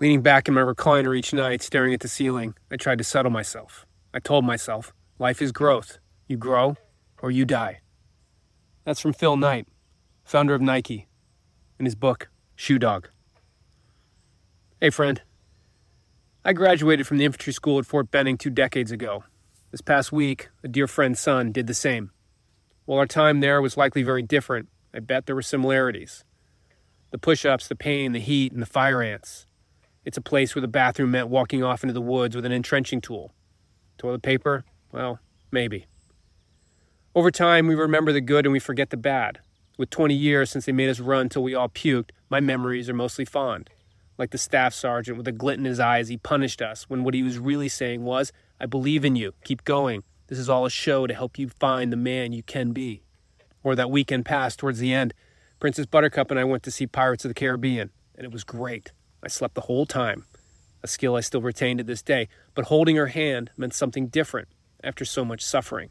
Leaning back in my recliner each night, staring at the ceiling, I tried to settle myself. I told myself, life is growth. You grow or you die. That's from Phil Knight, founder of Nike, in his book, Shoe Dog. Hey, friend. I graduated from the infantry school at Fort Benning two decades ago. This past week, a dear friend's son did the same. While our time there was likely very different, I bet there were similarities. The push ups, the pain, the heat, and the fire ants. It's a place where the bathroom meant walking off into the woods with an entrenching tool. Toilet paper? Well, maybe. Over time, we remember the good and we forget the bad. With 20 years since they made us run till we all puked, my memories are mostly fond. Like the staff sergeant with a glint in his eye as he punished us, when what he was really saying was, I believe in you, keep going. This is all a show to help you find the man you can be. Or that weekend pass towards the end, Princess Buttercup and I went to see Pirates of the Caribbean, and it was great. I slept the whole time, a skill I still retain to this day, but holding her hand meant something different after so much suffering.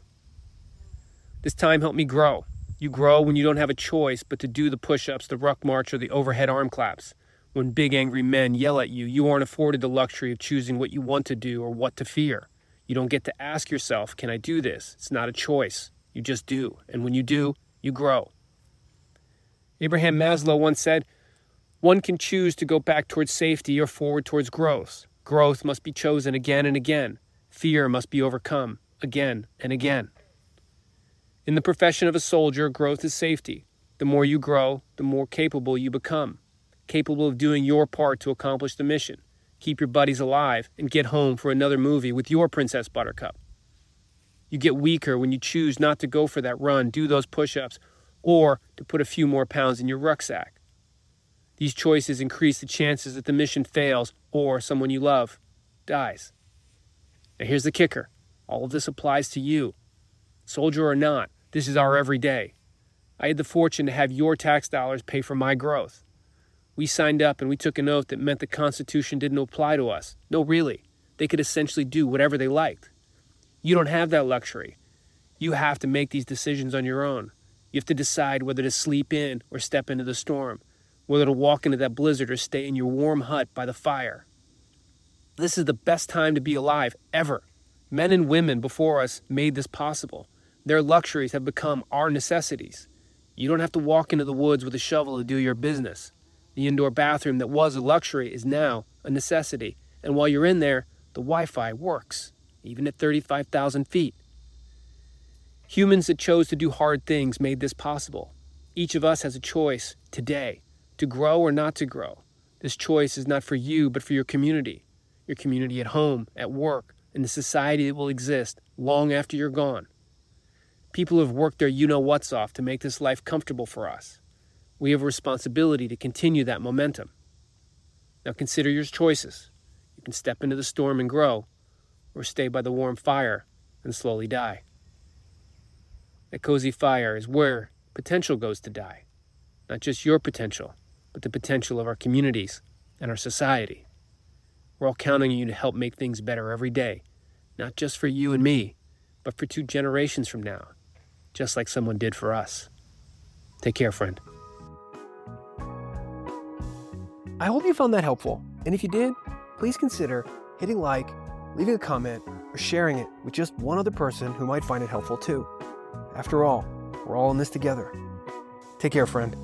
This time helped me grow. You grow when you don't have a choice but to do the push ups, the ruck march, or the overhead arm claps. When big angry men yell at you, you aren't afforded the luxury of choosing what you want to do or what to fear. You don't get to ask yourself, Can I do this? It's not a choice. You just do. And when you do, you grow. Abraham Maslow once said, one can choose to go back towards safety or forward towards growth. Growth must be chosen again and again. Fear must be overcome again and again. In the profession of a soldier, growth is safety. The more you grow, the more capable you become, capable of doing your part to accomplish the mission, keep your buddies alive, and get home for another movie with your Princess Buttercup. You get weaker when you choose not to go for that run, do those push ups, or to put a few more pounds in your rucksack. These choices increase the chances that the mission fails or someone you love dies. Now, here's the kicker all of this applies to you. Soldier or not, this is our everyday. I had the fortune to have your tax dollars pay for my growth. We signed up and we took an oath that meant the Constitution didn't apply to us. No, really. They could essentially do whatever they liked. You don't have that luxury. You have to make these decisions on your own. You have to decide whether to sleep in or step into the storm whether to walk into that blizzard or stay in your warm hut by the fire. This is the best time to be alive ever. Men and women before us made this possible. Their luxuries have become our necessities. You don't have to walk into the woods with a shovel to do your business. The indoor bathroom that was a luxury is now a necessity. And while you're in there, the Wi Fi works, even at 35,000 feet. Humans that chose to do hard things made this possible. Each of us has a choice today to grow or not to grow. This choice is not for you, but for your community, your community at home, at work, and the society that will exist long after you're gone. People have worked their you know what's off to make this life comfortable for us. We have a responsibility to continue that momentum. Now consider your choices. You can step into the storm and grow, or stay by the warm fire and slowly die. That cozy fire is where potential goes to die, not just your potential, but the potential of our communities and our society. We're all counting on you to help make things better every day, not just for you and me, but for two generations from now, just like someone did for us. Take care, friend. I hope you found that helpful, and if you did, please consider hitting like, leaving a comment, or sharing it with just one other person who might find it helpful too. After all, we're all in this together. Take care, friend.